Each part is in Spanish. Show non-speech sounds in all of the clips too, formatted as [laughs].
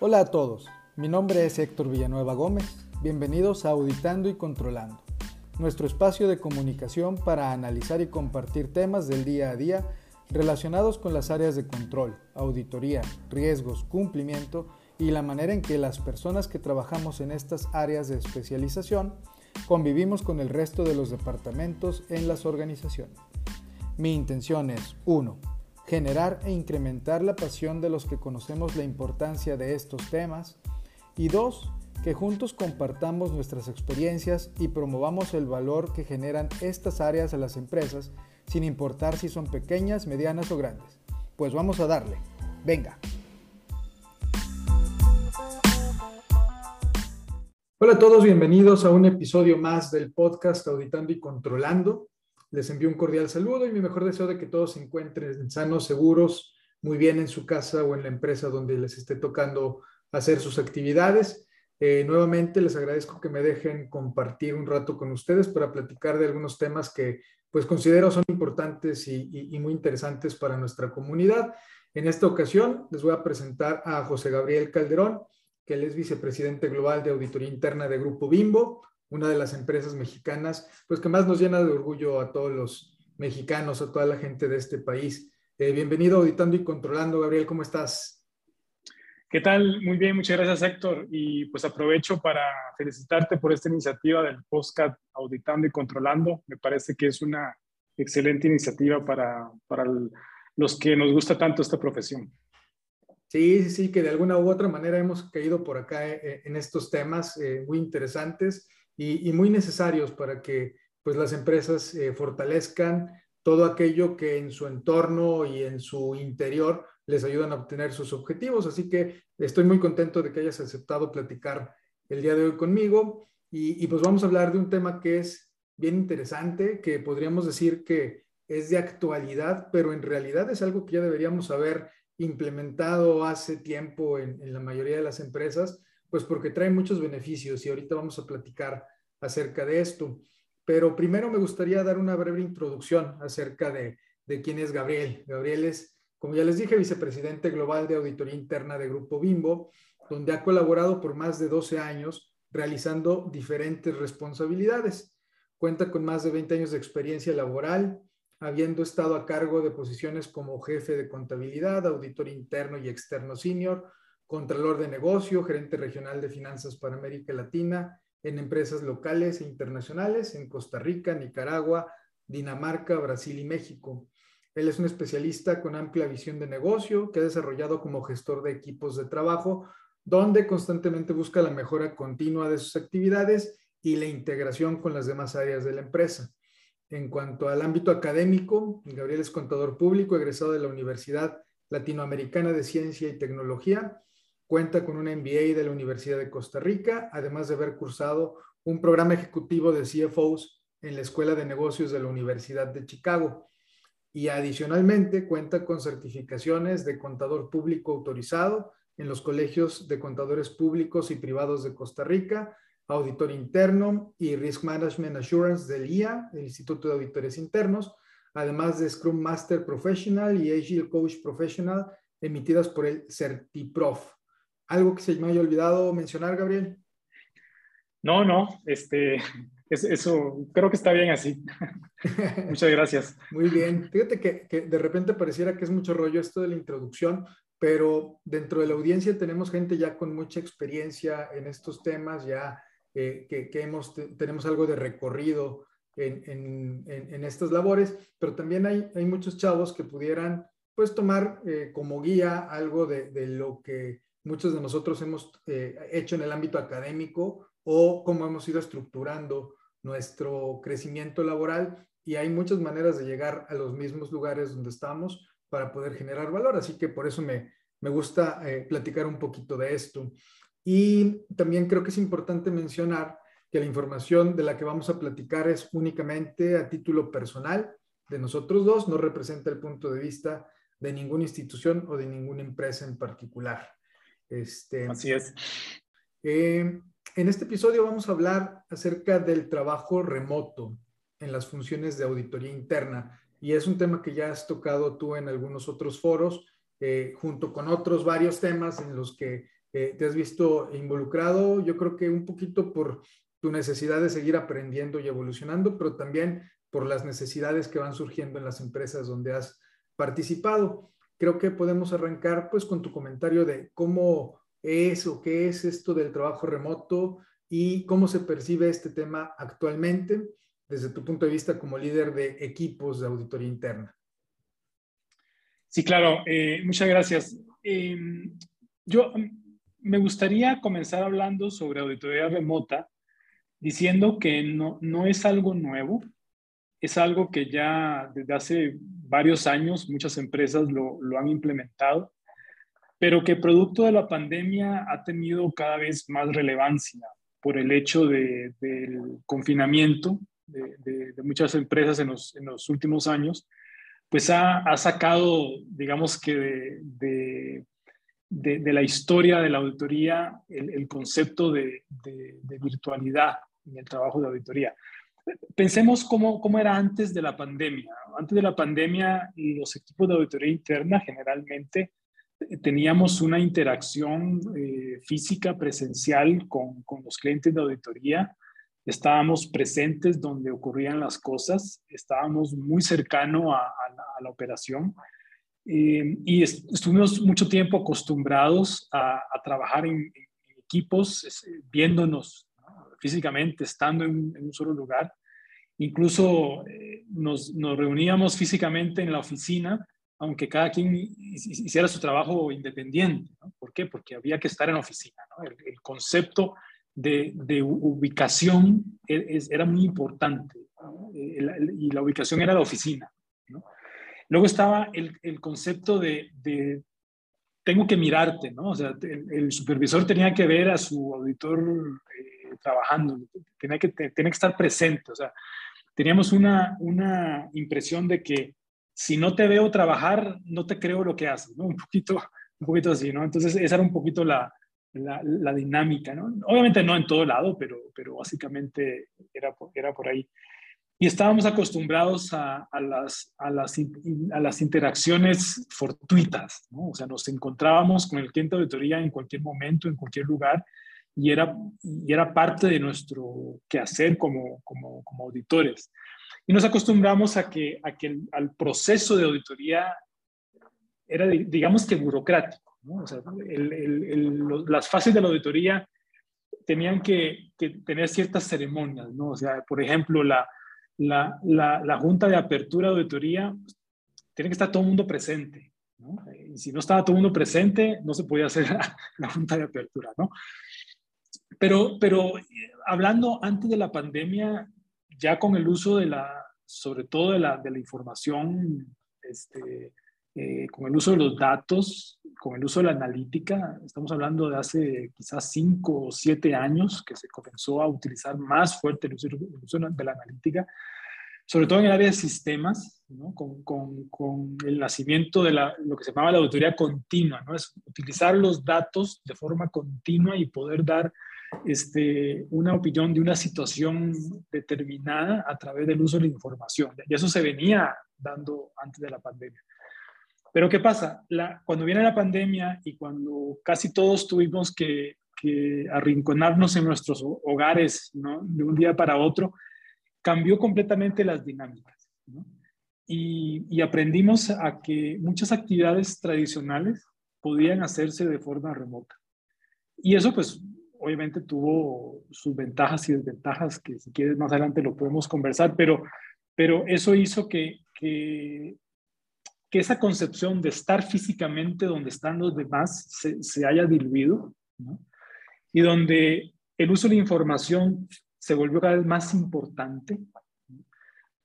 Hola a todos, mi nombre es Héctor Villanueva Gómez. Bienvenidos a Auditando y Controlando, nuestro espacio de comunicación para analizar y compartir temas del día a día relacionados con las áreas de control, auditoría, riesgos, cumplimiento y la manera en que las personas que trabajamos en estas áreas de especialización convivimos con el resto de los departamentos en las organizaciones. Mi intención es 1 generar e incrementar la pasión de los que conocemos la importancia de estos temas y dos, que juntos compartamos nuestras experiencias y promovamos el valor que generan estas áreas a las empresas sin importar si son pequeñas, medianas o grandes. Pues vamos a darle. Venga. Hola a todos, bienvenidos a un episodio más del podcast Auditando y Controlando. Les envío un cordial saludo y mi mejor deseo de que todos se encuentren sanos, seguros, muy bien en su casa o en la empresa donde les esté tocando hacer sus actividades. Eh, nuevamente les agradezco que me dejen compartir un rato con ustedes para platicar de algunos temas que pues considero son importantes y, y muy interesantes para nuestra comunidad. En esta ocasión les voy a presentar a José Gabriel Calderón, que él es vicepresidente global de auditoría interna de Grupo Bimbo una de las empresas mexicanas, pues que más nos llena de orgullo a todos los mexicanos, a toda la gente de este país. Eh, bienvenido Auditando y Controlando, Gabriel, ¿cómo estás? ¿Qué tal? Muy bien, muchas gracias Héctor. Y pues aprovecho para felicitarte por esta iniciativa del podcast Auditando y Controlando. Me parece que es una excelente iniciativa para, para los que nos gusta tanto esta profesión. Sí, sí, sí, que de alguna u otra manera hemos caído por acá eh, en estos temas eh, muy interesantes y, muy necesarios para que pues, las empresas eh, fortalezcan todo aquello que en su entorno y en su interior les ayudan a obtener sus objetivos. Así que estoy muy contento de que hayas aceptado platicar el día de hoy conmigo y, pues vamos a hablar de un tema que es bien interesante, que podríamos decir que es de actualidad, pero en realidad es algo que ya deberíamos haber implementado hace tiempo en la mayoría de las empresas, pues porque trae muchos beneficios y ahorita vamos a platicar acerca de esto. Pero primero me gustaría dar una breve introducción acerca de, quién es Gabriel. Gabriel es, como ya les dije, vicepresidente global de auditoría interna de Grupo Bimbo, donde ha colaborado por más de 12 años realizando diferentes responsabilidades. Cuenta con más de 20 años de experiencia laboral, habiendo estado a cargo de posiciones como jefe de contabilidad, auditor interno y externo senior, Contralor de Negocio, gerente regional de finanzas para América Latina, en empresas locales e internacionales en Costa Rica, Nicaragua, Dinamarca, Brasil y México. Él es un especialista con amplia visión de negocio que ha desarrollado como gestor de equipos de trabajo, donde constantemente busca la mejora continua de sus actividades y la integración con las demás áreas de la empresa. En cuanto al ámbito académico, Gabriel es contador público egresado de la Universidad Latinoamericana de Ciencia y Tecnología Cuenta con un MBA de la Universidad de Costa Rica, además de haber cursado un programa ejecutivo de CFOs en la Escuela de Negocios de la Universidad de Chicago. Y adicionalmente cuenta con certificaciones de contador público autorizado en los colegios de contadores públicos y privados de Costa Rica, auditor interno y Risk Management Assurance del IA, el Instituto de Auditores Internos, además de Scrum Master Professional y Agile Coach Professional emitidas por el CertiProf. ¿Algo que se me haya olvidado mencionar, Gabriel? No, no, este, eso creo que está bien así. [laughs] Muchas gracias. Muy bien. Fíjate que, de repente pareciera que es mucho rollo esto de la introducción, pero dentro de la audiencia tenemos gente ya con mucha experiencia en estos temas, ya eh, que, hemos, tenemos algo de recorrido en, estas labores, pero también hay, hay, muchos chavos que pudieran pues tomar eh, como guía algo de, de lo que muchos de nosotros hemos eh, hecho en el ámbito académico o cómo hemos ido estructurando nuestro crecimiento laboral y hay muchas maneras de llegar a los mismos lugares donde estamos para poder generar valor. Así que por eso me, me gusta eh, platicar un poquito de esto. Y también creo que es importante mencionar que la información de la que vamos a platicar es únicamente a título personal de nosotros dos, no representa el punto de vista de ninguna institución o de ninguna empresa en particular. Este, Así es. Eh, en este episodio vamos a hablar acerca del trabajo remoto en las funciones de auditoría interna y es un tema que ya has tocado tú en algunos otros foros, eh, junto con otros varios temas en los que eh, te has visto involucrado, yo creo que un poquito por tu necesidad de seguir aprendiendo y evolucionando, pero también por las necesidades que van surgiendo en las empresas donde has participado. Creo que podemos arrancar pues con tu comentario de cómo es o qué es esto del trabajo remoto y cómo se percibe este tema actualmente desde tu punto de vista como líder de equipos de auditoría interna. Sí, claro. Eh, muchas gracias. Em, yo me gustaría comenzar hablando sobre auditoría remota, diciendo que no, no es algo nuevo, es algo que ya desde hace varios años muchas empresas lo, lo han implementado, pero que producto de la pandemia ha tenido cada vez más relevancia por el hecho de, del confinamiento de, muchas empresas en los, en los últimos años, pues ha, ha sacado, digamos que de, de, la historia de la auditoría el, el concepto de, virtualidad en el trabajo de auditoría. Pensemos cómo, cómo, era antes de la pandemia. Antes de la pandemia, los equipos de auditoría interna generalmente teníamos una interacción eh, física, presencial con, con, los clientes de auditoría. Estábamos presentes donde ocurrían las cosas, estábamos muy cercano a, a, la, operación eh, y estuvimos mucho tiempo acostumbrados a, trabajar en, equipos, viéndonos físicamente, estando en, un solo lugar. Incluso eh, nos, nos reuníamos físicamente en la oficina aunque cada quien hiciera su trabajo independiente. ¿Por qué? Porque había que estar en oficina. El, concepto de, ubicación e, era muy importante y la ubicación era la oficina. Luego estaba el, concepto de, tengo que mirarte, ¿no? O sea, el, supervisor tenía que ver a su auditor eh, trabajando, tenía que, tenía que estar presente, o sea, teníamos una, una impresión de que si no te veo trabajar, no te creo lo que haces, ¿no? [laughs] Un poquito, un poquito así, ¿no? Entonces, esa era un poquito la, la, dinámica, ¿no? Obviamente no en todo lado, pero, pero básicamente era por, era por ahí. Y estábamos acostumbrados a, a, las, a, las, a las interacciones fortuitas, ¿no? O sea, nos encontrábamos con el cliente de auditoría en cualquier momento, en cualquier lugar, y era, y era parte de nuestro quehacer como, como, como auditores. Y nos acostumbramos a que, a que al proceso de auditoría era, digamos que burocrático. ¿no? O sea, el, el, las fases de la auditoría tenían que, que, tener ciertas ceremonias, ¿no? O sea, por ejemplo, la, la, la, la junta de apertura de auditoría, pues, tiene que estar todo el mundo presente, ¿no? Y si no estaba todo el mundo presente, no se podía hacer [laughs] la, la junta de apertura, ¿no? Pero, pero eh, hablando antes de la pandemia, ya con el uso de la, sobre todo de la, de la información, este, eh, con el uso de los datos, con el uso de la analítica, estamos hablando de hace quizás cinco o siete años que se comenzó a utilizar más fuerte el uso, de la analítica, sobre todo en el área de sistemas, ¿no? con, con, con, el nacimiento de la, lo que se llamaba la auditoría continua, ¿no? es utilizar los datos de forma continua y poder dar este, una opinión de una situación determinada a través del uso de la información. Y eso se venía dando antes de la pandemia. Pero ¿qué pasa? Cuando viene la pandemia y cuando casi todos tuvimos que, arrinconarnos en nuestros hogares de un día para otro, cambió completamente las dinámicas. Y, y, aprendimos a que muchas actividades tradicionales podían hacerse de forma remota. Y eso pues obviamente tuvo sus ventajas y desventajas, que si quieres más adelante lo podemos conversar, pero, pero eso hizo que, que, esa concepción de estar físicamente donde están los demás se, se haya diluido, y donde el uso de la información se volvió cada vez más importante.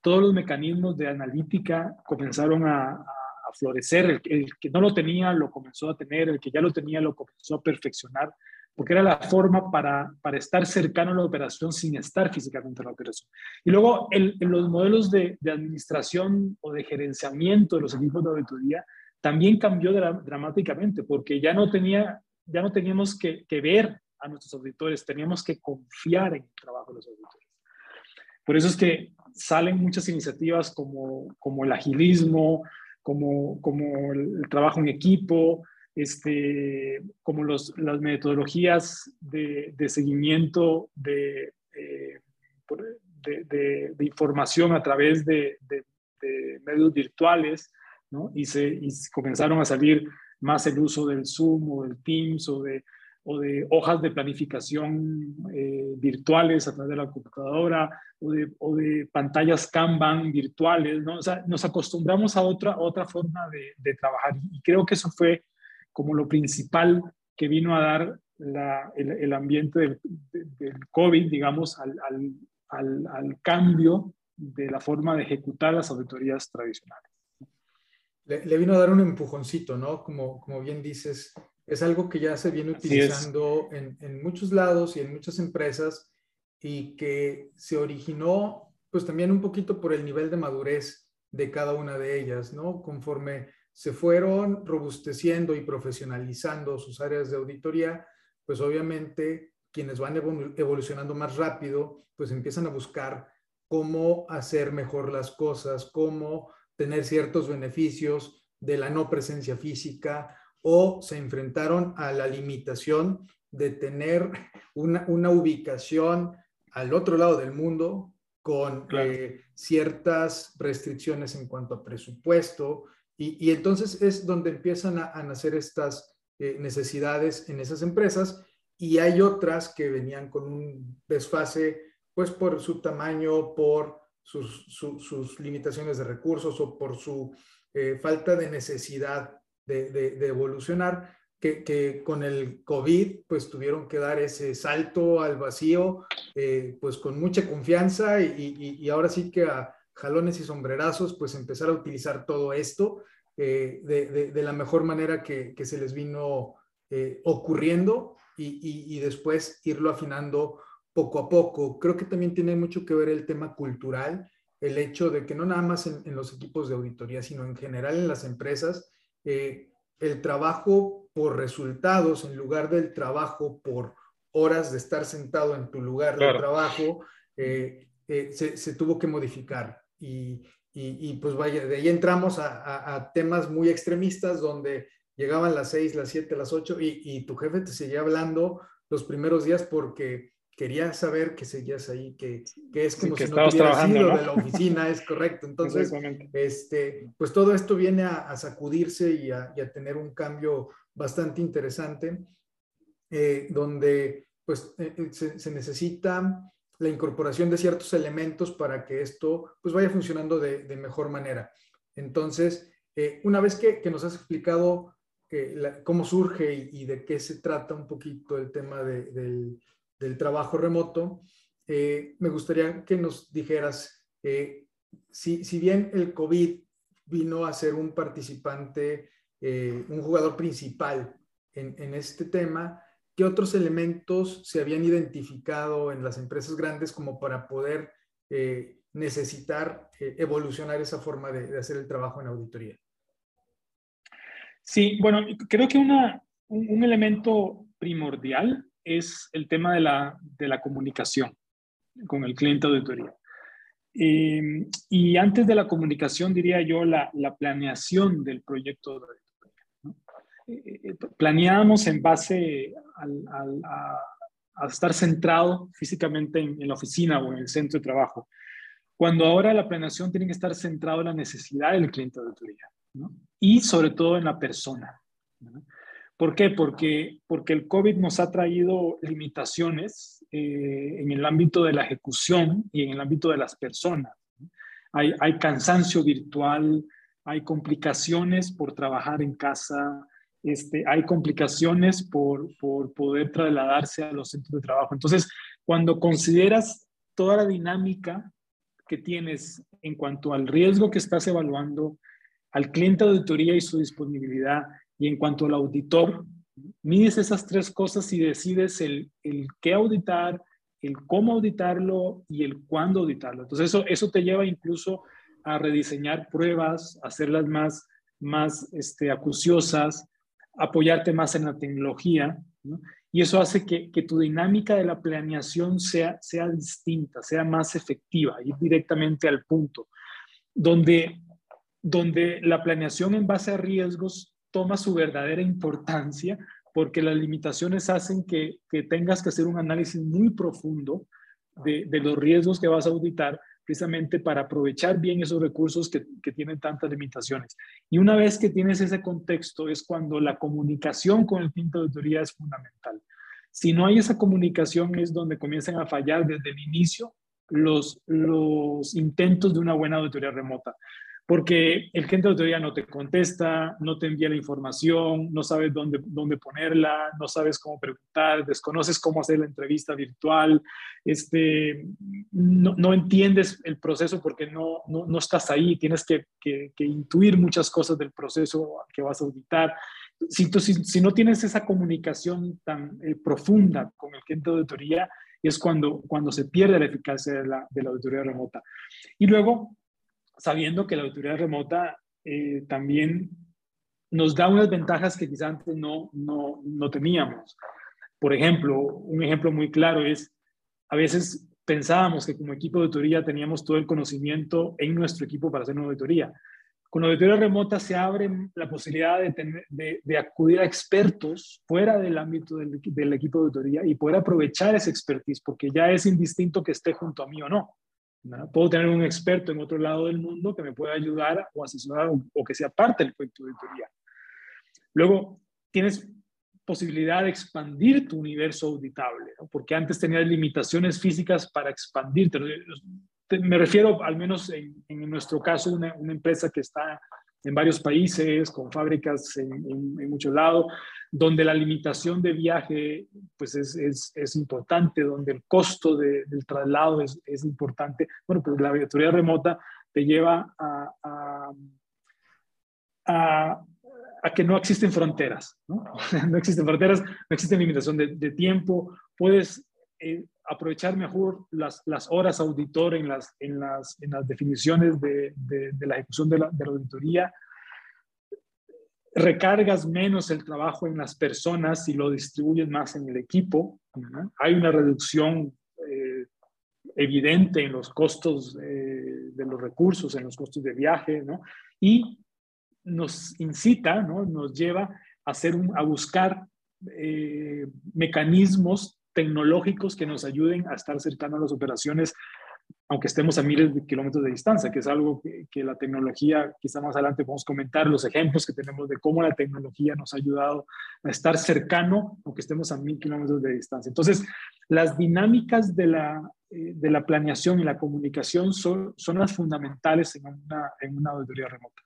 Todos los mecanismos de analítica comenzaron a, florecer, el, que no lo tenía lo comenzó a tener, el que ya lo tenía lo comenzó a perfeccionar, porque era la forma para, para estar cercano a la operación sin estar físicamente en la operación. Y luego el, los modelos de, administración o de gerenciamiento de los equipos de auditoría también cambió dramáticamente, porque ya no, tenía, ya no teníamos que, ver a nuestros auditores, teníamos que confiar en el trabajo de los auditores. Por eso es que salen muchas iniciativas como, como el agilismo, como, como el trabajo en equipo, este, como los, las metodologías de, de seguimiento de, eh, de, de, información a través de, medios virtuales, ¿no? Y, se, y comenzaron a salir más el uso del Zoom o del Teams o de, o de hojas de planificación eh, virtuales a través de la computadora o de, o de, pantallas Kanban virtuales, ¿no? O sea, nos acostumbramos a otra, otra forma de, de, trabajar y creo que eso fue como lo principal que vino a dar la, el, el, ambiente del, del, COVID, digamos, al, al, al, al cambio de la forma de ejecutar las auditorías tradicionales. Le, le, vino a dar un empujoncito, ¿no? Como, como bien dices, es algo que ya se viene utilizando en, en, muchos lados y en muchas empresas y que se originó pues también un poquito por el nivel de madurez de cada una de ellas, ¿no? Conforme se fueron robusteciendo y profesionalizando sus áreas de auditoría, pues obviamente quienes van evolucionando más rápido, pues empiezan a buscar cómo hacer mejor las cosas, cómo tener ciertos beneficios de la no presencia física o se enfrentaron a la limitación de tener una, una ubicación al otro lado del mundo con eh, ciertas restricciones en cuanto a presupuesto y, entonces es donde empiezan a, nacer estas eh, necesidades en esas empresas y hay otras que venían con un desfase pues por su tamaño, por sus, su, sus limitaciones de recursos o por su eh, falta de necesidad de, evolucionar, que, con el COVID pues tuvieron que dar ese salto al vacío, eh, pues con mucha confianza y, y, y, ahora sí que a jalones y sombrerazos pues empezar a utilizar todo esto eh, de, de, la mejor manera que, que se les vino eh, ocurriendo y, después irlo afinando poco a poco. Creo que también tiene mucho que ver el tema cultural, el hecho de que no nada más en, en los equipos de auditoría, sino en general en las empresas, eh, el trabajo por resultados en lugar del trabajo por horas de estar sentado en tu lugar de trabajo, eh, eh, se, se, tuvo que modificar. Y, y, y, pues vaya, de ahí entramos a, a, a, temas muy extremistas donde llegaban las seis, las siete, las ocho y, y tu jefe te seguía hablando los primeros días porque quería saber que seguías ahí, que, que es como sí, que si no hubieras ido ¿no? de la oficina, es correcto. [laughs] Entonces, este, pues todo esto viene a, a sacudirse y a, y a, tener un cambio bastante interesante, eh, donde pues eh, eh, se, se, necesita la incorporación de ciertos elementos para que esto pues vaya funcionando de, de mejor manera. Entonces, eh, una vez que, que, nos has explicado la, cómo surge y, de qué se trata un poquito el tema de, del del trabajo remoto, eh, me gustaría que nos dijeras, eh, si, si, bien el COVID vino a ser un participante, eh, un jugador principal en, en, este tema, ¿qué otros elementos se habían identificado en las empresas grandes como para poder eh, necesitar eh, evolucionar esa forma de, hacer el trabajo en auditoría? Sí, bueno, creo que un, elemento primordial es el tema de la, de la comunicación con el cliente auditoría. Eh, y antes de la comunicación, diría yo, la, la planeación del proyecto de. Eh, eh, planeábamos en base al, al, a, a, estar centrado físicamente en, en, la oficina o en el centro de trabajo, cuando ahora la planeación tiene que estar centrado en la necesidad del cliente de auditoría ¿no? y sobre todo en la persona. ¿no? ¿Por qué? Porque, porque el COVID nos ha traído limitaciones eh, en el ámbito de la ejecución y en el ámbito de las personas. Hay, hay cansancio virtual, hay complicaciones por trabajar en casa, este, hay complicaciones por, por poder trasladarse a los centros de trabajo. Entonces, cuando consideras toda la dinámica que tienes en cuanto al riesgo que estás evaluando, al cliente de auditoría y su disponibilidad, y en cuanto al auditor, mides esas tres cosas y decides el, el qué auditar, el cómo auditarlo y el cuándo auditarlo. Entonces eso, eso te lleva incluso a rediseñar pruebas, hacerlas más, más este, acuciosas, apoyarte más en la tecnología, ¿no? y eso hace que, que, tu dinámica de la planeación sea, sea distinta, sea más efectiva, ir directamente al punto, donde, donde la planeación en base a riesgos toma su verdadera importancia porque las limitaciones hacen que, tengas que hacer un análisis muy profundo de, los riesgos que vas a auditar precisamente para aprovechar bien esos recursos que, tienen tantas limitaciones. Y una vez que tienes ese contexto es cuando la comunicación con el cliente de auditoría es fundamental. Si no hay esa comunicación es donde comienzan a fallar desde el inicio los, los intentos de una buena auditoría remota porque el cliente de auditoría no te contesta, no te envía la información, no sabes dónde, dónde ponerla, no sabes cómo preguntar, desconoces cómo hacer la entrevista virtual, este, no, no entiendes el proceso porque no, no, no estás ahí, tienes que, que, intuir muchas cosas del proceso que vas a auditar. Si, tú, si, si no tienes esa comunicación tan eh, profunda con el cliente de auditoría, es cuando, cuando se pierde la eficacia de la, de la auditoría remota. Y luego, sabiendo que la auditoría remota eh, también nos da unas ventajas que quizás antes no, no, no teníamos. Por ejemplo, un ejemplo muy claro es, a veces pensábamos que como equipo de auditoría teníamos todo el conocimiento en nuestro equipo para hacer una auditoría. Con la auditoría remota se abre la posibilidad de, de, de acudir a expertos fuera del ámbito del, equipo de auditoría y poder aprovechar ese expertise, porque ya es indistinto que esté junto a mí o no. Puedo tener un experto en otro lado del mundo que me pueda ayudar o asesorar o, que sea parte del proyecto de auditoría. Luego, tienes posibilidad de expandir tu universo auditable, porque antes tenías limitaciones físicas para expandirte. Me refiero, al menos en, en nuestro caso, una, una empresa que está en varios países, con fábricas en, en, muchos lados, donde la limitación de viaje pues es, es, es importante, donde el costo de, del traslado es, es, importante. Bueno, pues la auditoría remota te lleva a, a, a, a, que no existen fronteras, ¿no? [laughs] no existen fronteras, no existe limitación de, de tiempo, puedes eh, aprovechar mejor las, las, horas auditor en las, en las, en las definiciones de, de, la ejecución de la, de la, auditoría. Recargas menos el trabajo en las personas y lo distribuyes más en el equipo. Hay una reducción eh, evidente en los costos eh, de los recursos, en los costos de viaje. Y nos incita, ¿no? Nos lleva a, hacer a buscar eh, mecanismos tecnológicos que nos ayuden a estar cercanos a las operaciones, aunque estemos a miles de kilómetros de distancia, que es algo que, la tecnología, quizá más adelante podemos comentar los ejemplos que tenemos de cómo la tecnología nos ha ayudado a estar cercano, aunque estemos a mil kilómetros de distancia. Entonces, las dinámicas de la, eh, de la planeación y la comunicación son, son las fundamentales en una, en una auditoría remota.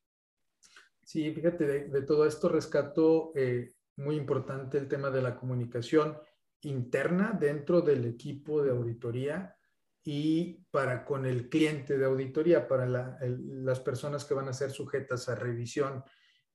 Sí, fíjate, de, todo esto rescato eh, muy importante el tema de la comunicación interna dentro del equipo de auditoría y para con el cliente de auditoría, para las personas que van a ser sujetas a revisión.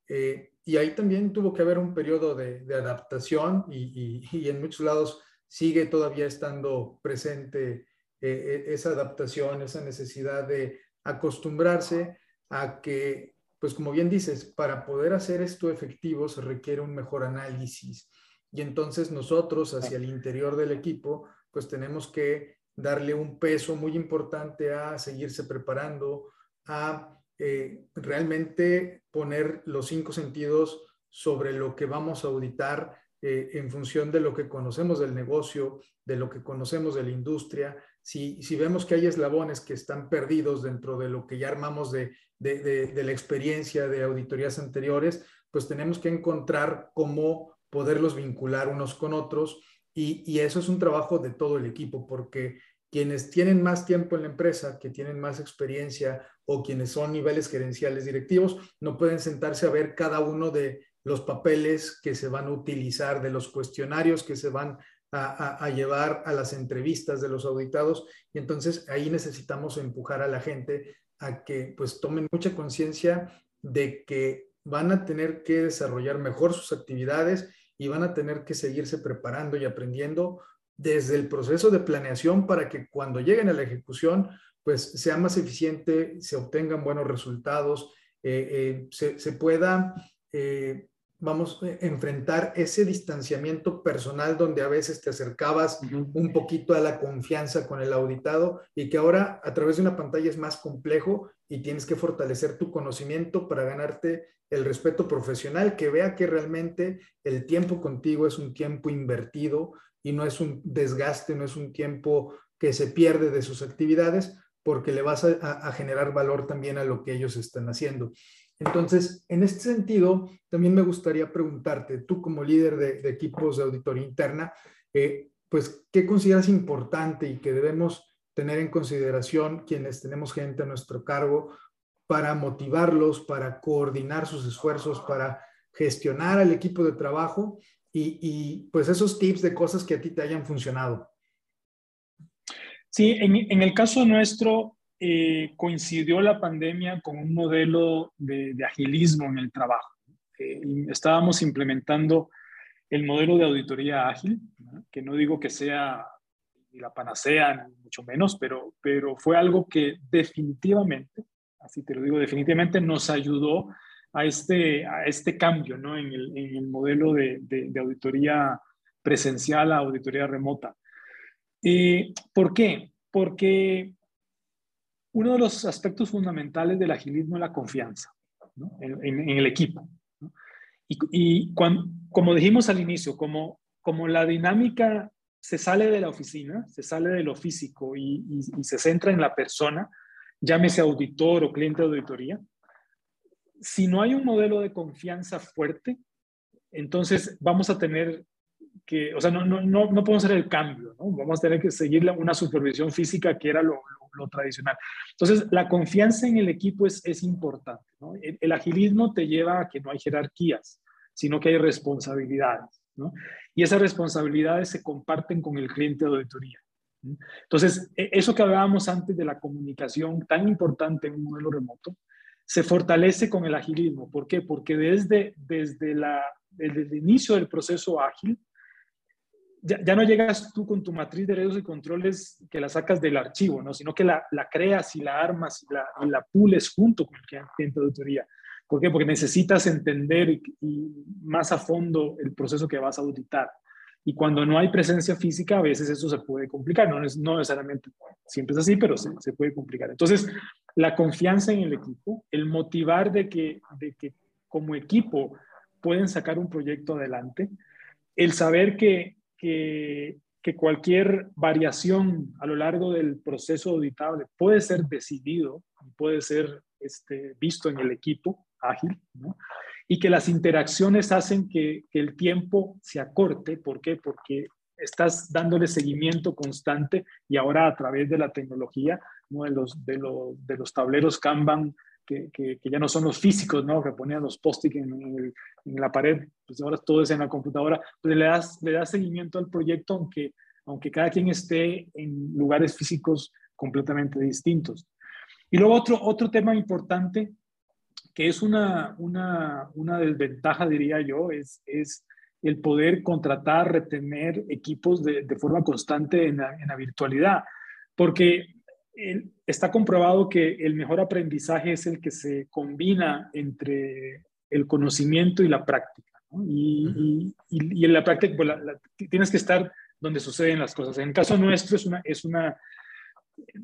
Eh, y ahí también tuvo que haber un periodo de, adaptación y, en muchos lados sigue todavía estando presente eh, e, esa adaptación, esa necesidad de acostumbrarse a que, pues como bien dices, para poder hacer esto efectivo se requiere un mejor análisis, y entonces nosotros hacia el interior del equipo, pues tenemos que darle un peso muy importante a seguirse preparando, a eh, realmente poner los cinco sentidos sobre lo que vamos a auditar eh, en función de lo que conocemos del negocio, de lo que conocemos de la industria. Si, si vemos que hay eslabones que están perdidos dentro de lo que ya armamos de, de, de la experiencia de auditorías anteriores, pues tenemos que encontrar cómo poderlos vincular unos con otros y, eso es un trabajo de todo el equipo porque quienes tienen más tiempo en la empresa, que tienen más experiencia o quienes son niveles gerenciales directivos, no pueden sentarse a ver cada uno de los papeles que se van a utilizar, de los cuestionarios que se van a, llevar a las entrevistas de los auditados. Y entonces ahí necesitamos empujar a la gente a que pues tomen mucha conciencia de que van a tener que desarrollar mejor sus actividades y van a tener que seguirse preparando y aprendiendo desde el proceso de planeación para que cuando lleguen a la ejecución, pues sea más eficiente, se obtengan buenos resultados, eh, eh, se, pueda eh, vamos a enfrentar ese distanciamiento personal donde a veces te acercabas un poquito a la confianza con el auditado y que ahora a través de una pantalla es más complejo y tienes que fortalecer tu conocimiento para ganarte el respeto profesional, que vea que realmente el tiempo contigo es un tiempo invertido y no es un desgaste, no es un tiempo que se pierde de sus actividades porque le vas a, generar valor también a lo que ellos están haciendo. Entonces, en este sentido, también me gustaría preguntarte, tú como líder de, equipos de auditoría interna, eh, pues, ¿qué consideras importante y que debemos tener en consideración quienes tenemos gente a nuestro cargo para motivarlos, para coordinar sus esfuerzos, para gestionar al equipo de trabajo y, pues esos tips de cosas que a ti te hayan funcionado. Sí, en, el caso nuestro eh, coincidió la pandemia con un modelo de, agilismo en el trabajo. Eh, estábamos implementando el modelo de auditoría ágil, que no digo que sea la panacea, ni mucho menos, pero, pero fue algo que definitivamente, así te lo digo, definitivamente nos ayudó a este, a este cambio ¿no? en, el, modelo de, de, auditoría presencial a auditoría remota. Eh, ¿Por qué? Porque uno de los aspectos fundamentales del agilismo es la confianza ¿no? en, en, el equipo. ¿no? Y, y cuando, como dijimos al inicio, como, como la dinámica se sale de la oficina, se sale de lo físico y, y, y se centra en la persona, llámese auditor o cliente de auditoría, si no hay un modelo de confianza fuerte, entonces vamos a tener que, o sea, no, no, no, no podemos hacer el cambio, ¿no? Vamos a tener que seguir una supervisión física que era lo, lo, tradicional. Entonces, la confianza en el equipo es, es importante, el, agilismo te lleva a que no hay jerarquías, sino que hay responsabilidades, ¿no? Y esas responsabilidades se comparten con el cliente de auditoría. Entonces, e, eso que hablábamos antes de la comunicación tan importante en un modelo remoto, se fortalece con el agilismo. ¿Por qué? Porque desde, desde, la, desde el inicio del proceso ágil, ya, no llegas tú con tu matriz de redes y controles que la sacas del archivo, ¿no? sino que la, la creas y la armas y la, y la, pules junto con el cliente de auditoría. ¿Por qué? Porque necesitas entender más a fondo el proceso que vas a auditar. Y cuando no hay presencia física, a veces eso se puede complicar. No, es, no necesariamente siempre es así, pero se, se puede complicar. Entonces, la confianza en el equipo, el motivar de que, de que como equipo pueden sacar un proyecto adelante, el saber que, que, cualquier variación a lo largo del proceso auditable puede ser decidido, puede ser este, visto en el equipo ágil, y que las interacciones hacen que, el tiempo se acorte. ¿Por qué? Porque estás dándole seguimiento constante y ahora a través de la tecnología, ¿no? los, de, los, de los tableros Kanban, que, que, que, ya no son los físicos, ¿no? que ponían los post-it en, en, en, la pared, pues ahora todo es en la computadora, pues le das, le das seguimiento al proyecto aunque, aunque cada quien esté en lugares físicos completamente distintos. Y luego otro, otro tema importante, que es una, una, una desventaja, diría yo, es, es el poder contratar, retener equipos de, de forma constante en la, en la virtualidad, porque el, está comprobado que el mejor aprendizaje es el que se combina entre el conocimiento y la práctica. ¿no? Y, uh -huh. y, y, en la práctica pues, la, la, tienes que estar donde suceden las cosas. En el caso nuestro es una, es una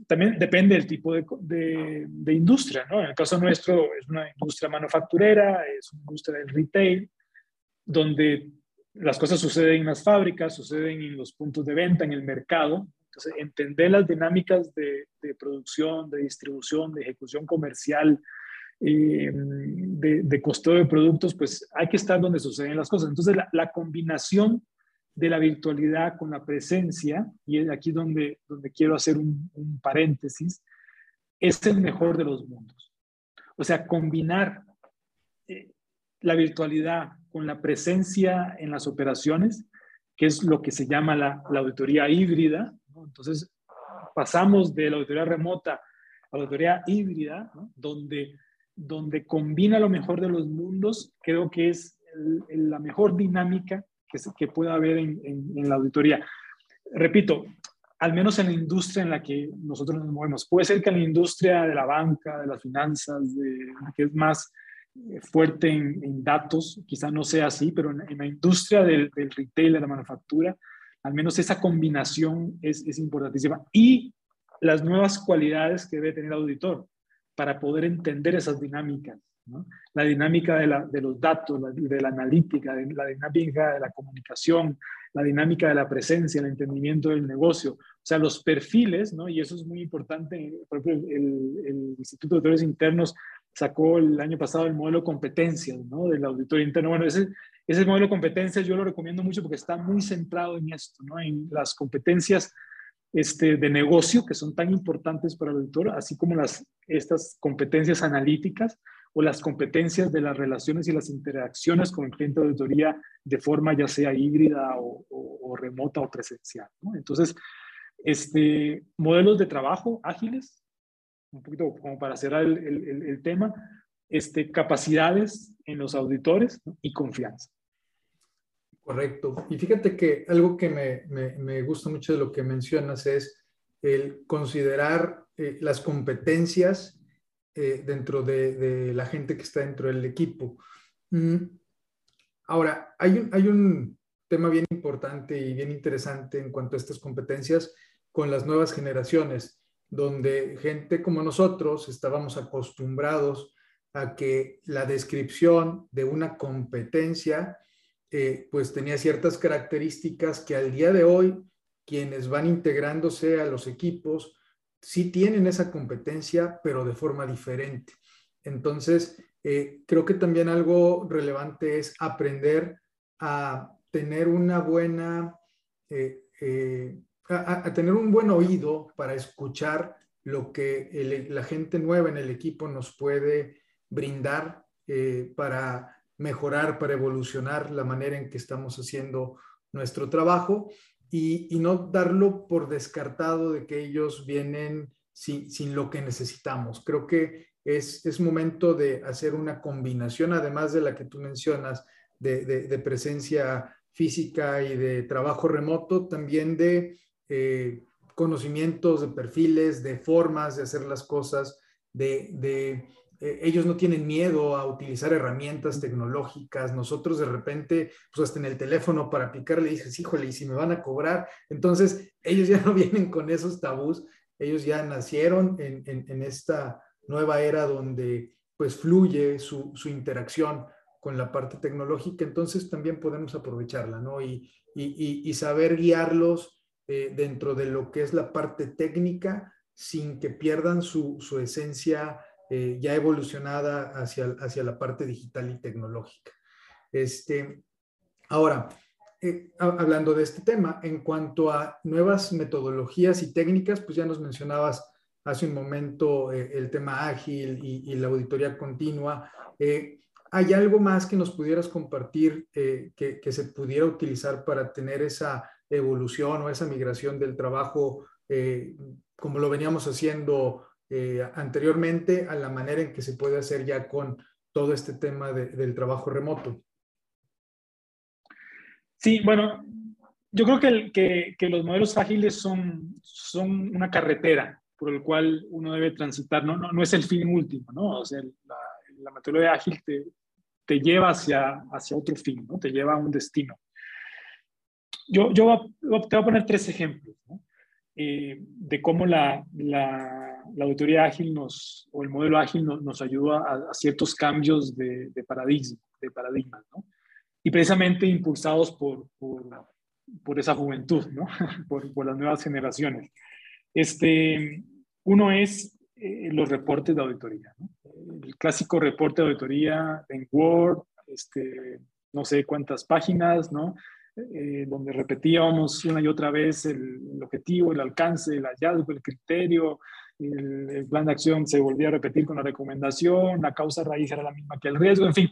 también depende del tipo de, de, de, industria, ¿no? En el caso nuestro es una industria manufacturera, es una industria del retail, donde las cosas suceden en las fábricas, suceden en los puntos de venta, en el mercado. Entonces, entender las dinámicas de, de producción, de distribución, de ejecución comercial, eh, de, de, costeo de productos, pues hay que estar donde suceden las cosas. Entonces, la, la, combinación de la virtualidad con la presencia, y es aquí donde, donde quiero hacer un, un paréntesis, es el mejor de los mundos. O sea, combinar eh, la virtualidad con la presencia en las operaciones, que es lo que se llama la, la auditoría híbrida. ¿No? Entonces, pasamos de la auditoría remota a la auditoría híbrida, ¿no? donde, donde combina lo mejor de los mundos, creo que es el, el, la mejor dinámica que, se, que pueda haber en, en, en, la auditoría. Repito, al menos en la industria en la que nosotros nos movemos. Puede ser que en la industria de la banca, de las finanzas, de, que es más fuerte en, datos, quizá no sea así, pero en, la industria del, retail, de la manufactura, al menos esa combinación es, es importantísima. Y las nuevas cualidades que debe tener el auditor para poder entender esas dinámicas. La dinámica de, la, de los datos, de la analítica, de la dinámica de la comunicación, la dinámica de la presencia, el entendimiento del negocio. O sea, los perfiles, ¿no? y eso es muy importante. Por el, Instituto de Auditores Internos sacó el año pasado el modelo de competencias ¿no? del auditor interno. Bueno, ese, ese modelo de competencias yo lo recomiendo mucho porque está muy centrado en esto, ¿no? en las competencias este, de negocio que son tan importantes para el auditor, así como las, estas competencias analíticas o las competencias de las relaciones y las interacciones con el cliente de auditoría de forma ya sea híbrida o, remota o presencial. Entonces, este, modelos de trabajo ágiles, un poquito como para cerrar el, el, tema, este, capacidades en los auditores y confianza. Correcto. Y fíjate que algo que me, me, me gusta mucho de lo que mencionas es el considerar eh, las competencias eh, dentro de, de, la gente que está dentro del equipo. Mm, ahora, hay un, hay un tema bien importante y bien interesante en cuanto a estas competencias con las nuevas generaciones, donde gente como nosotros estábamos acostumbrados a que la descripción de una competencia eh, pues tenía ciertas características que al día de hoy quienes van integrándose a los equipos sí tienen esa competencia, pero de forma diferente. Entonces, eh, creo que también algo relevante es aprender a tener una buena, eh, a, tener un buen oído para escuchar lo que la gente nueva en el equipo nos puede brindar para mejorar, para evolucionar la manera en que estamos haciendo nuestro trabajo y, no darlo por descartado de que ellos vienen sin, lo que necesitamos. Creo que es, es, momento de hacer una combinación, además de la que tú mencionas, de, presencia física y de trabajo remoto, también de eh, conocimientos, de perfiles, de formas de hacer las cosas, de, eh, ellos no tienen miedo a utilizar herramientas tecnológicas. Nosotros de repente, pues hasta en el teléfono para picarle dices, híjole, ¿y si me van a cobrar? Entonces, ellos ya [laughs] no vienen con esos tabús. Ellos ya nacieron en, esta nueva era donde pues fluye su, interacción con la parte tecnológica. Entonces, también podemos aprovecharla, ¿no? Y, saber guiarlos eh, dentro de lo que es la parte técnica sin que pierdan su, su esencia eh, ya evolucionada hacia, hacia la parte digital y tecnológica. Este, ahora, eh, hablando de este tema, en cuanto a nuevas metodologías y técnicas, pues ya nos mencionabas hace un momento eh, el tema ágil y, la auditoría continua. ¿Hay algo más que nos pudieras compartir que, que, se pudiera utilizar para tener esa evolución o esa migración del trabajo como lo veníamos haciendo eh, anteriormente a la manera en que se puede hacer ya con todo este tema del trabajo remoto. Sí, bueno, yo creo que, que, los modelos ágiles son, son una carretera por el cual uno debe transitar, no, no, no es el fin último, ¿no? O sea, la, la metodología ágil te, te lleva hacia, hacia otro fin, ¿no? Te lleva a un destino. Yo, yo te voy a poner tres ejemplos, ¿no? Eh, de cómo la, la, la, auditoría ágil nos, o el modelo ágil nos ayuda a, ciertos cambios de, de, paradigma, de paradigma ¿no? Y precisamente impulsados por, por, por esa juventud, ¿no? [laughs] por, por, las nuevas generaciones. Este, uno es eh, los reportes de auditoría, ¿no? El clásico reporte de auditoría en Word, este, no sé cuántas páginas, ¿no? Eh, donde repetíamos una y otra vez el, objetivo, el alcance, el hallazgo, el criterio, el, plan de acción se volvía a repetir con la recomendación, la causa raíz era la misma que el riesgo, en fin.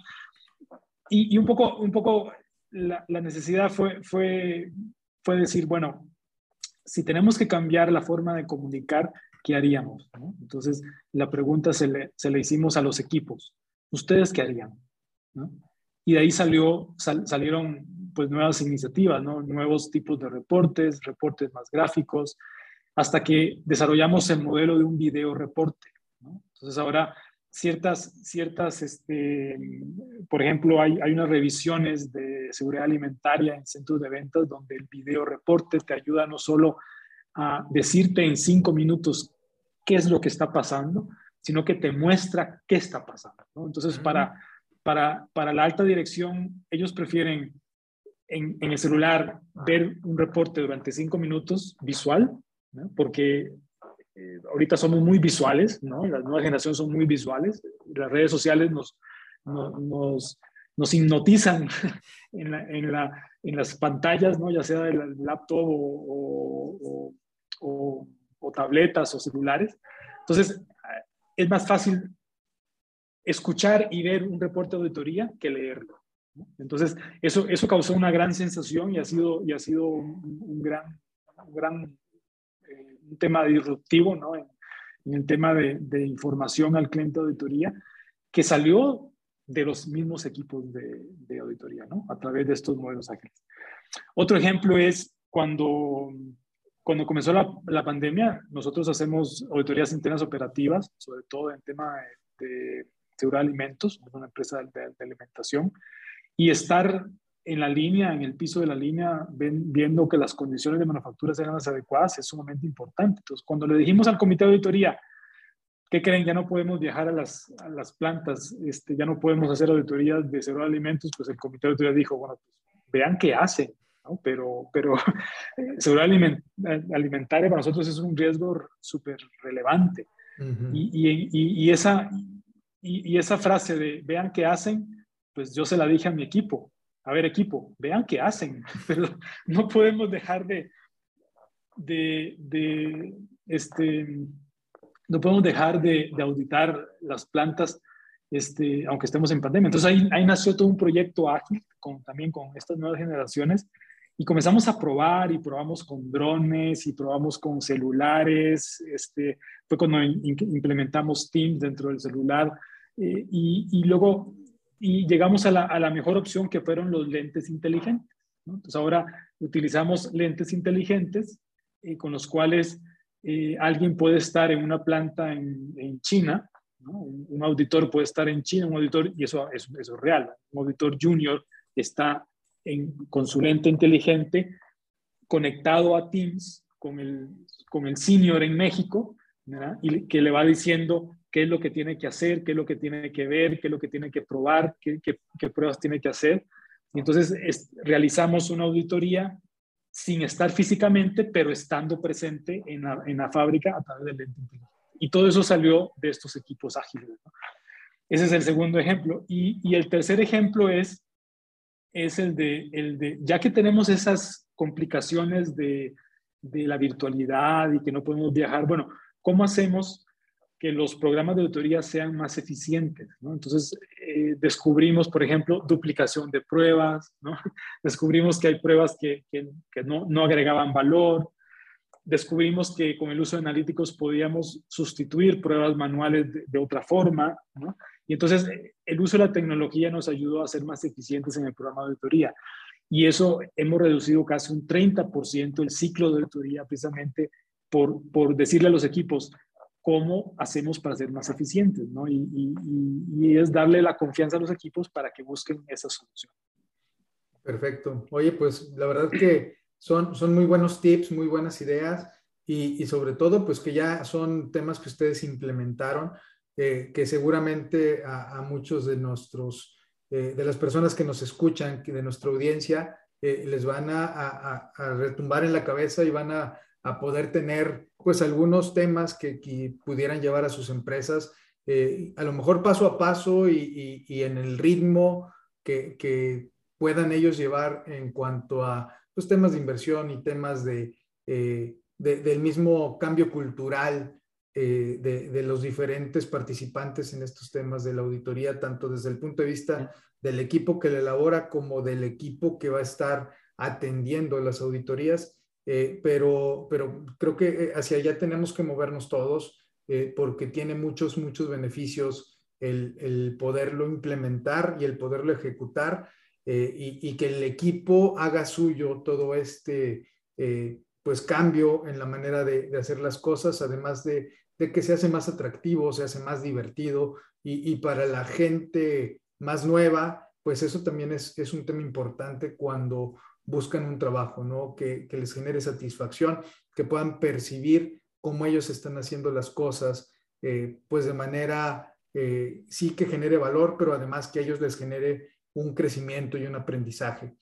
Y, un poco, un poco la, necesidad fue, fue, fue decir, bueno, si tenemos que cambiar la forma de comunicar, ¿qué haríamos? Entonces, la pregunta se le, se le, hicimos a los equipos. ¿Ustedes qué harían? Y de ahí salió, salieron pues nuevas iniciativas, ¿no? nuevos tipos de reportes, reportes más gráficos, hasta que desarrollamos el modelo de un video reporte. ¿no? Entonces ahora ciertas, ciertas este, por ejemplo, hay, hay unas revisiones de seguridad alimentaria en centros de ventas donde el video reporte te ayuda no solo a decirte en cinco minutos qué es lo que está pasando, sino que te muestra qué está pasando. Entonces, para, para, para la alta dirección, ellos prefieren en, en, el celular ver un reporte durante cinco minutos visual, porque eh, ahorita somos muy visuales, ¿no? las nuevas generaciones son muy visuales, las redes sociales nos, nos, nos hipnotizan [laughs] en, la, en, la, en, las pantallas, ¿no? ya sea del laptop o, o, o tabletas o celulares. Entonces, es más fácil escuchar y ver un reporte de auditoría que leerlo. Entonces, eso, eso causó una gran sensación y ha sido, y ha sido un, gran, un gran eh, un tema disruptivo ¿no? en, el tema de, de, información al cliente de auditoría que salió de los mismos equipos de, de auditoría ¿no? a través de estos modelos ágiles. Otro ejemplo es cuando cuando comenzó la, la, pandemia, nosotros hacemos auditorías internas operativas, sobre todo en tema de, seguridad de alimentos, una empresa de, alimentación, y estar en la línea, en el piso de la línea, viendo que las condiciones de manufactura eran las adecuadas, es sumamente importante. Entonces, cuando le dijimos al comité de auditoría, ¿qué creen? Ya no podemos viajar a las, a las plantas, este, ya no podemos hacer auditorías de seguridad de alimentos, pues el comité de auditoría dijo, bueno, pues vean qué hacen, pero, pero [laughs] seguridad alimentaria para nosotros es un riesgo súper relevante. y, y, y, esa, y, esa frase de vean qué hacen, pues yo se la dije a mi equipo. A ver, equipo, vean qué hacen, [laughs] pero no podemos dejar de, de, de este, no podemos dejar de, de, auditar las plantas, este, aunque estemos en pandemia. Entonces ahí, ahí nació todo un proyecto ágil, con, también con estas nuevas generaciones, y comenzamos a probar y probamos con drones y probamos con celulares. Este, fue cuando implementamos Teams dentro del celular eh, y, y, luego y llegamos a la, a la, mejor opción que fueron los lentes inteligentes. Entonces ahora utilizamos lentes inteligentes eh, con los cuales eh, alguien puede estar en una planta en, en China, un, auditor puede estar en China, un auditor, y eso, eso, eso es real, un auditor junior está en, con su lente inteligente conectado a Teams con el, con el senior en México, y que le va diciendo qué es lo que tiene que hacer, qué es lo que tiene que ver, qué es lo que tiene que probar, qué, qué, pruebas tiene que hacer. Y entonces realizamos una auditoría sin estar físicamente, pero estando presente en la, en la fábrica a través del lente. Y todo eso salió de estos equipos ágiles. Ese es el segundo ejemplo. Y, y el tercer ejemplo es es el de, el de, ya que tenemos esas complicaciones de, de la virtualidad y que no podemos viajar, bueno, ¿cómo hacemos que los programas de auditoría sean más eficientes? Entonces, eh, descubrimos, por ejemplo, duplicación de pruebas, [laughs] descubrimos que hay pruebas que, no, agregaban valor, descubrimos que con el uso de analíticos podíamos sustituir pruebas manuales de, otra forma. Y entonces el uso de la tecnología nos ayudó a ser más eficientes en el programa de auditoría. Y eso hemos reducido casi un 30% el ciclo de auditoría precisamente por decirle a los equipos cómo hacemos para ser más eficientes, ¿no? Y, y, y, es darle la confianza a los equipos para que busquen esa solución. Perfecto. Oye, pues la verdad que son, son muy buenos tips, muy buenas ideas y, sobre todo pues que ya son temas que ustedes implementaron que seguramente a, muchos de nuestros, eh, de las personas que nos escuchan, de nuestra audiencia, eh, les van a, retumbar en la cabeza y van a, poder tener pues algunos temas que, pudieran llevar a sus empresas, eh, a lo mejor paso a paso y, en el ritmo que, puedan ellos llevar en cuanto a los pues, temas de inversión y temas de, del mismo cambio cultural eh, de, los diferentes participantes en estos temas de la auditoría, tanto desde el punto de vista del equipo que la elabora como del equipo que va a estar atendiendo las auditorías. Eh, pero, pero creo que eh, hacia allá tenemos que movernos todos porque tiene muchos, muchos beneficios el, el poderlo implementar y el poderlo ejecutar y, y, que el equipo haga suyo todo este pues cambio en la manera de, de hacer las cosas, además de, de que se hace más atractivo, se hace más divertido y, para la gente más nueva, pues eso también es, es, un tema importante cuando buscan un trabajo, ¿no? Que, les genere satisfacción, que puedan percibir cómo ellos están haciendo las cosas, eh, pues de manera, eh, sí que genere valor, pero además que a ellos les genere un crecimiento y un aprendizaje.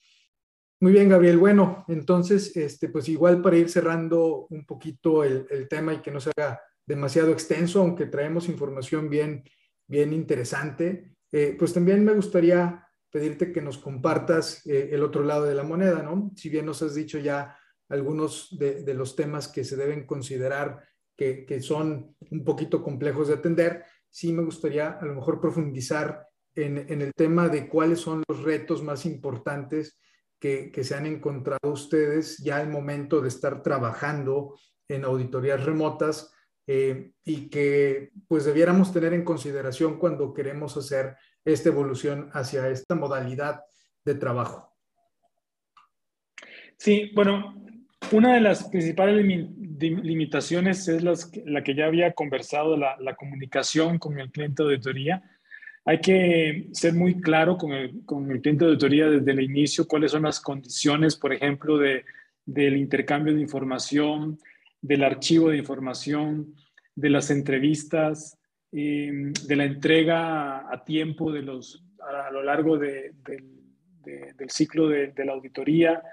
Muy bien, Gabriel. Bueno, entonces, este, pues igual para ir cerrando un poquito el, el tema y que no se haga demasiado extenso, aunque traemos información bien, bien interesante, eh, pues también me gustaría pedirte que nos compartas eh, el otro lado de la moneda, ¿no? Si bien nos has dicho ya algunos de, los temas que se deben considerar que, que, son un poquito complejos de atender, sí me gustaría a lo mejor profundizar en, en el tema de cuáles son los retos más importantes que, que, se han encontrado ustedes ya al momento de estar trabajando en auditorías remotas eh, y que pues debiéramos tener en consideración cuando queremos hacer esta evolución hacia esta modalidad de trabajo. Sí, bueno, una de las principales limitaciones es la que ya había conversado, la, la, comunicación con el cliente de auditoría. Hay que ser muy claro con el, con el, cliente de auditoría desde el inicio cuáles son las condiciones, por ejemplo, de, del intercambio de información, del archivo de información, de las entrevistas, em, de la entrega a tiempo de los, a, lo largo del ciclo de, la auditoría,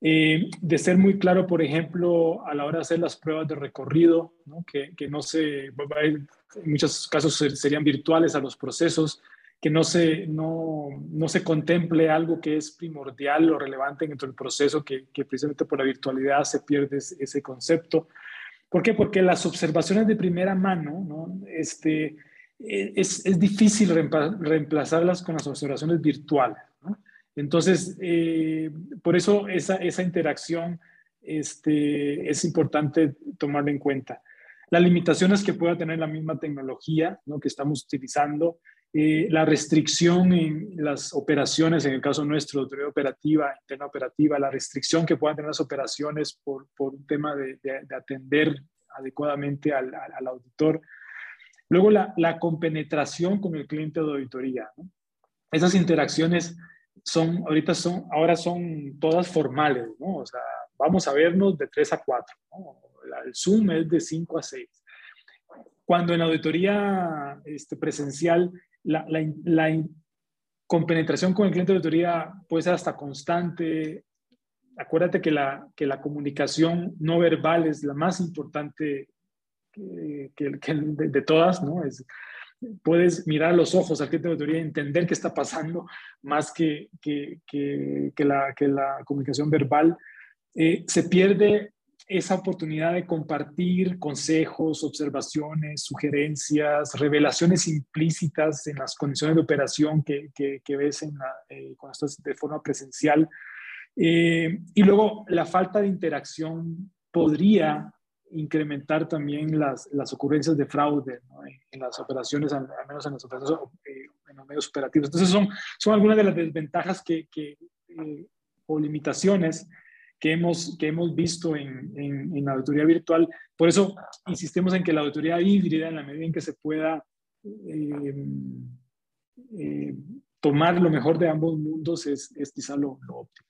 em, de ser muy claro, por ejemplo, a la hora de hacer las pruebas de recorrido, Que, que, no se, en muchos casos serían virtuales a los procesos, que no se, no, no, se contemple algo que es primordial o relevante dentro del proceso, que, que, precisamente por la virtualidad se pierde ese concepto. ¿Por qué? Porque las observaciones de primera mano, ¿no? este, e, es, difícil reemplazarlas con las observaciones virtuales. Entonces, eh, por eso esa, esa interacción este, es importante tomarla en cuenta. Las limitaciones que pueda tener la misma tecnología ¿no? que estamos utilizando, eh, la restricción en las operaciones, en el caso nuestro, autoridad operativa, interna operativa, la restricción que puedan tener las operaciones por, por un tema de, de, atender adecuadamente al, al, auditor. Luego, la, la, compenetración con el cliente de auditoría. ¿no? Esas interacciones son, ahorita son, ahora son todas formales, ¿no? O sea, vamos a vernos de 3 a 4, ¿no? El Zoom es de 5 a 6. Cuando en la auditoría este, presencial la, la, compenetración con el cliente de auditoría puede ser hasta constante. Acuérdate que la, que la comunicación no verbal es la más importante que, de, todas, ¿no? Es, puedes mirar los ojos al cliente de auditoría y entender qué está pasando más que, que, que la, la, comunicación verbal. Eh, se pierde esa oportunidad de compartir consejos, observaciones, sugerencias, revelaciones implícitas en las condiciones de operación que, que, ves en la, eh, cuando estás de forma presencial. Eh, y luego la falta de interacción podría incrementar también las, las ocurrencias de fraude en, las operaciones, al, menos en las operaciones eh, en los medios operativos. Entonces son, son algunas de las desventajas que, que o limitaciones que hemos, que hemos visto en, en, la auditoría virtual. Por eso insistimos en que la auditoría híbrida, en la medida en que se pueda eh, eh, tomar lo mejor de ambos mundos, es, es quizá lo, óptimo.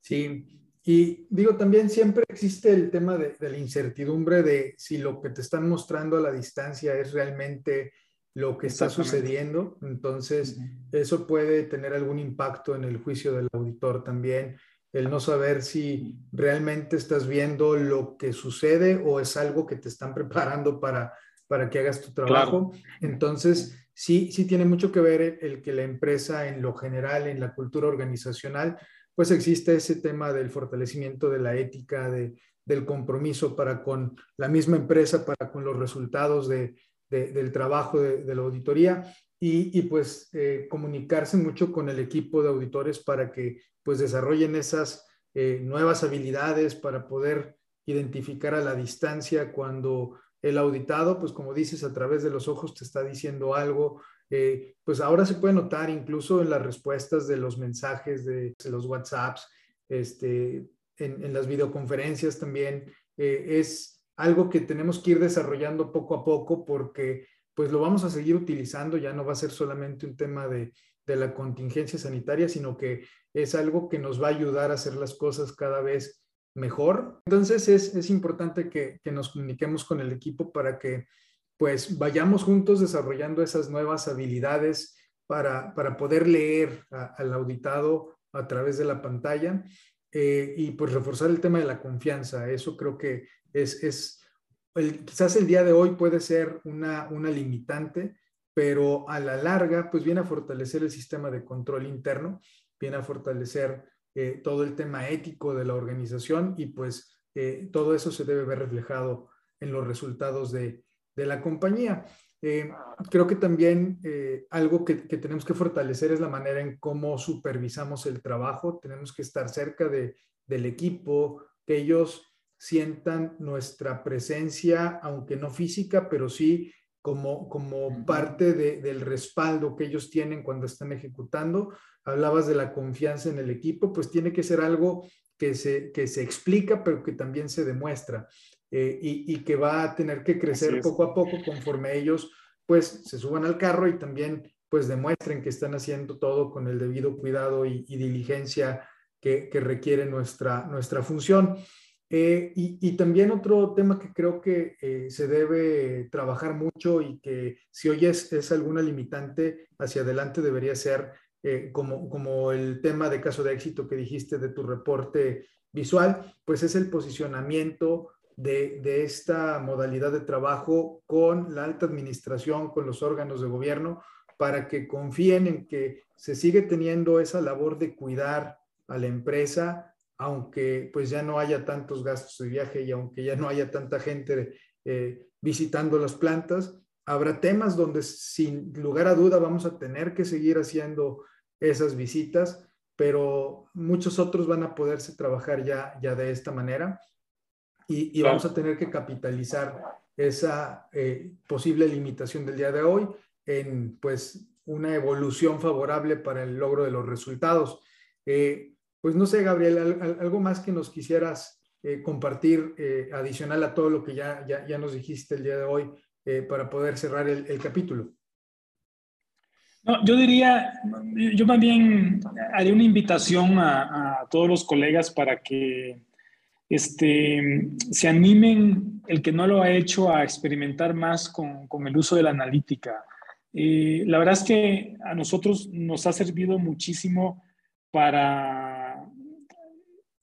Sí, y digo, también siempre existe el tema de, de, la incertidumbre de si lo que te están mostrando a la distancia es realmente lo que está sucediendo. Entonces, eso puede tener algún impacto en el juicio del auditor también el no saber si realmente estás viendo lo que sucede o es algo que te están [laughs] preparando para, para que hagas tu trabajo. Entonces, sí, sí tiene mucho que ver el, que la empresa en lo general, en la cultura organizacional, pues existe ese tema del fortalecimiento de la ética, de, del compromiso para con la misma empresa, para con los resultados de, del trabajo de, la auditoría y, y pues eh, comunicarse mucho con el equipo de auditores para que pues desarrollen esas eh, nuevas habilidades para poder identificar a la distancia cuando el auditado, pues como dices, a través de los ojos te está diciendo algo, eh, pues ahora se puede notar incluso en las respuestas de los mensajes de, los WhatsApps, este, en, las videoconferencias también, es algo que tenemos que ir desarrollando poco a poco porque pues lo vamos a seguir utilizando, ya no va a ser solamente un tema de, de la contingencia sanitaria, sino que es algo que nos va a ayudar a hacer las cosas cada vez mejor. Entonces es, es importante que, que, nos comuniquemos con el equipo para que pues vayamos juntos desarrollando esas nuevas habilidades para, para poder leer al auditado a través de la pantalla eh, y pues reforzar el tema de la confianza. Eso creo que es, es quizás el día de hoy puede ser una, una limitante, pero a la larga pues viene a fortalecer el sistema de control interno, viene a fortalecer eh, todo el tema ético de la organización y pues eh, todo eso se debe ver reflejado en los resultados de, de la compañía. Eh, creo que también algo que, que, tenemos que fortalecer es la manera en cómo supervisamos el trabajo. Tenemos que estar cerca de, del equipo, que ellos sientan nuestra presencia, aunque no física, pero sí como, como parte de, del respaldo que ellos tienen cuando están ejecutando. Hablabas de la confianza en el equipo, pues tiene que ser algo que se, que se explica, pero que también se demuestra eh, y, y, que va a tener que crecer poco a poco conforme ellos pues se suban al carro y también pues demuestren que están haciendo todo con el debido cuidado y, y diligencia que, que, requiere nuestra, nuestra función. Eh, y, también otro tema que creo que eh, se debe trabajar mucho y que si hoy es, es alguna limitante hacia adelante debería ser eh, como, como el tema de caso de éxito que dijiste de tu reporte visual, pues es el posicionamiento de, de esta modalidad de trabajo con la alta administración, con los órganos de gobierno, para que confíen en que se sigue teniendo esa labor de cuidar a la empresa, aunque pues ya no haya tantos gastos de viaje y aunque ya no haya tanta gente eh, visitando las plantas, habrá temas donde sin lugar a duda vamos a tener que seguir haciendo esas visitas, pero muchos otros van a poderse trabajar ya, ya de esta manera y, vamos a tener que capitalizar esa eh, posible limitación del día de hoy en pues una evolución favorable para el logro de los resultados. Eh, pues no sé, Gabriel, algo más que nos quisieras eh, compartir eh, adicional a todo lo que ya, ya, nos dijiste el día de hoy eh, para poder cerrar el, capítulo. No, yo diría, yo más bien haría una invitación a, todos los colegas para que este, se animen, el que no lo ha hecho, a experimentar más con, con el uso de la analítica. la verdad es que a nosotros nos ha servido muchísimo para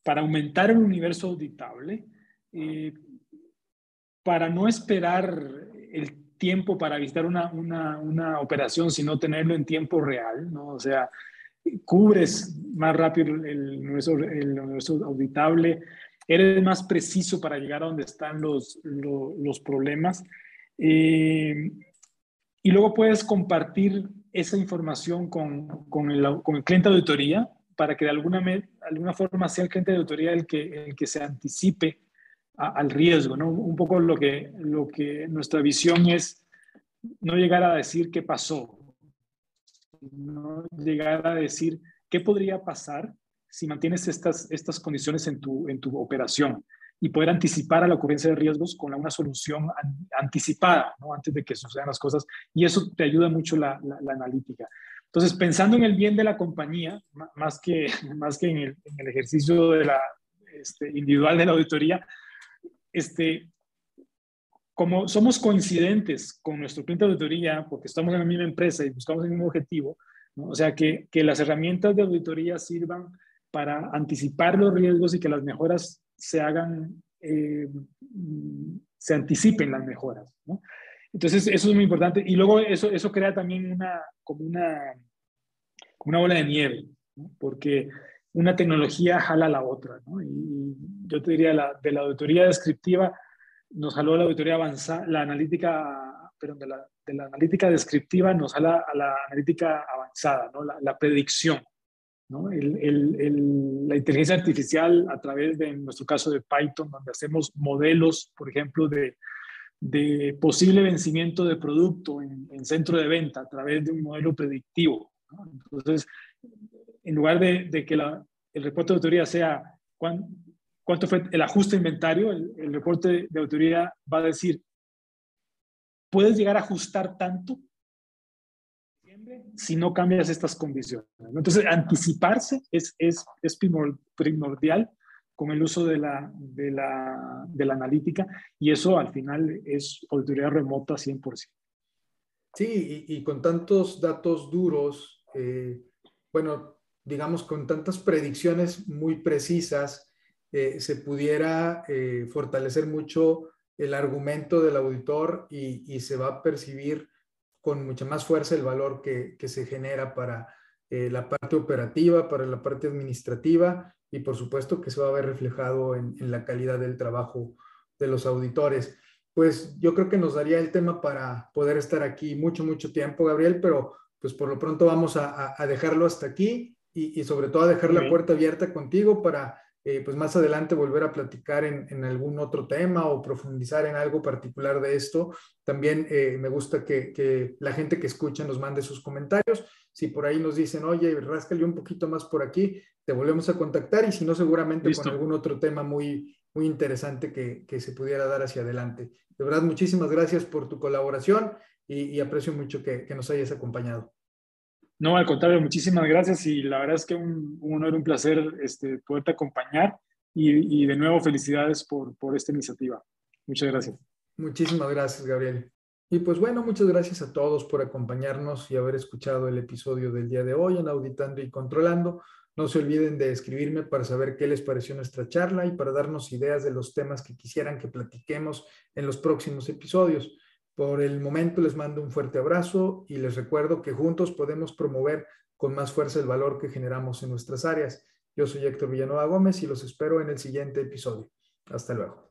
para aumentar el universo auditable, eh, para no esperar el tiempo para visitar una, una, una, operación, sino tenerlo en tiempo real, ¿no? O sea, cubres más rápido el universo, el universo auditable, eres más preciso para llegar a donde están los, los, los problemas. Eh, y luego puedes compartir esa información con, con, el, con el cliente de auditoría para que de alguna, alguna forma sea el cliente de autoridad el que, el que se anticipe al riesgo, ¿no? Un poco lo que, lo que nuestra visión es no llegar a decir qué pasó, no llegar a decir qué podría pasar si mantienes estas, estas condiciones en tu, en tu operación y poder anticipar a la ocurrencia de riesgos con una solución anticipada, ¿no? antes de que sucedan las cosas. Y eso te ayuda mucho la, la analítica. Entonces, pensando en el bien de la compañía, más que, [laughs] más que en, el, ejercicio de la, este, individual de la auditoría, este, como somos coincidentes con nuestro cliente de auditoría, porque estamos en la misma empresa y buscamos el mismo objetivo, o sea, que, que, las herramientas de auditoría sirvan para anticipar los riesgos y que las mejoras se hagan, eh, se anticipen las mejoras. ¿no? Entonces, eso es muy importante. Y luego eso, eso crea también una, como una, una bola de nieve, porque una tecnología jala a la otra. ¿no? Y yo te diría, la, de la auditoría descriptiva, nos jaló la auditoría avanzada, la analítica, perdón, de la, de la analítica descriptiva nos jala a la analítica avanzada, ¿no? la, la predicción. ¿no? El, el, la inteligencia artificial a través de, en nuestro caso de Python, donde hacemos modelos, por ejemplo, de, de posible vencimiento de producto en, centro de venta a través de un modelo predictivo. Entonces, en lugar de, que el reporte de autoría sea cuánto fue el ajuste inventario, el, reporte de autoría va a decir, puedes llegar a ajustar tanto si no cambias estas condiciones. Entonces, anticiparse es, es primordial con el uso de la, de, la, de la analítica y eso al final es auditoría remota 100%. Sí, y, con tantos datos duros, eh, bueno, digamos, con tantas predicciones muy precisas, eh, se pudiera eh, fortalecer mucho el argumento del auditor y, se va a percibir con mucha más fuerza el valor que, se genera para la parte operativa, para la parte administrativa y por supuesto que se va a ver reflejado en, la calidad del trabajo de los auditores. Pues yo creo que nos daría el tema para poder estar aquí mucho, mucho tiempo, Gabriel, pero pues por lo pronto vamos a, dejarlo hasta aquí y, sobre todo a dejar la puerta abierta contigo para eh, pues más adelante volver a platicar en, algún otro tema o profundizar en algo particular de esto. También eh, me gusta que, la gente que escucha nos mande sus comentarios. Si por ahí nos dicen, oye, ráscale un poquito más por aquí, te volvemos a contactar y si no, seguramente con algún otro tema muy, muy interesante que, se pudiera dar hacia adelante. De verdad, muchísimas gracias por tu colaboración y, aprecio mucho que nos hayas acompañado. No, al contrario, muchísimas gracias y la verdad es que un, un honor, un placer este, poderte acompañar y, de nuevo felicidades por, por esta iniciativa. Muchas gracias. Muchísimas gracias, Gabriel. Y pues bueno, muchas gracias a todos por acompañarnos y haber escuchado el episodio del día de hoy en Auditando y Controlando. No se olviden de escribirme para saber qué les pareció nuestra charla y para darnos ideas de los temas que quisieran que platiquemos en los próximos episodios. Por el momento les mando un fuerte abrazo y les recuerdo que juntos podemos promover con más fuerza el valor que generamos en nuestras áreas. Yo soy Héctor Villanueva Gómez y los espero en el siguiente episodio. Hasta luego.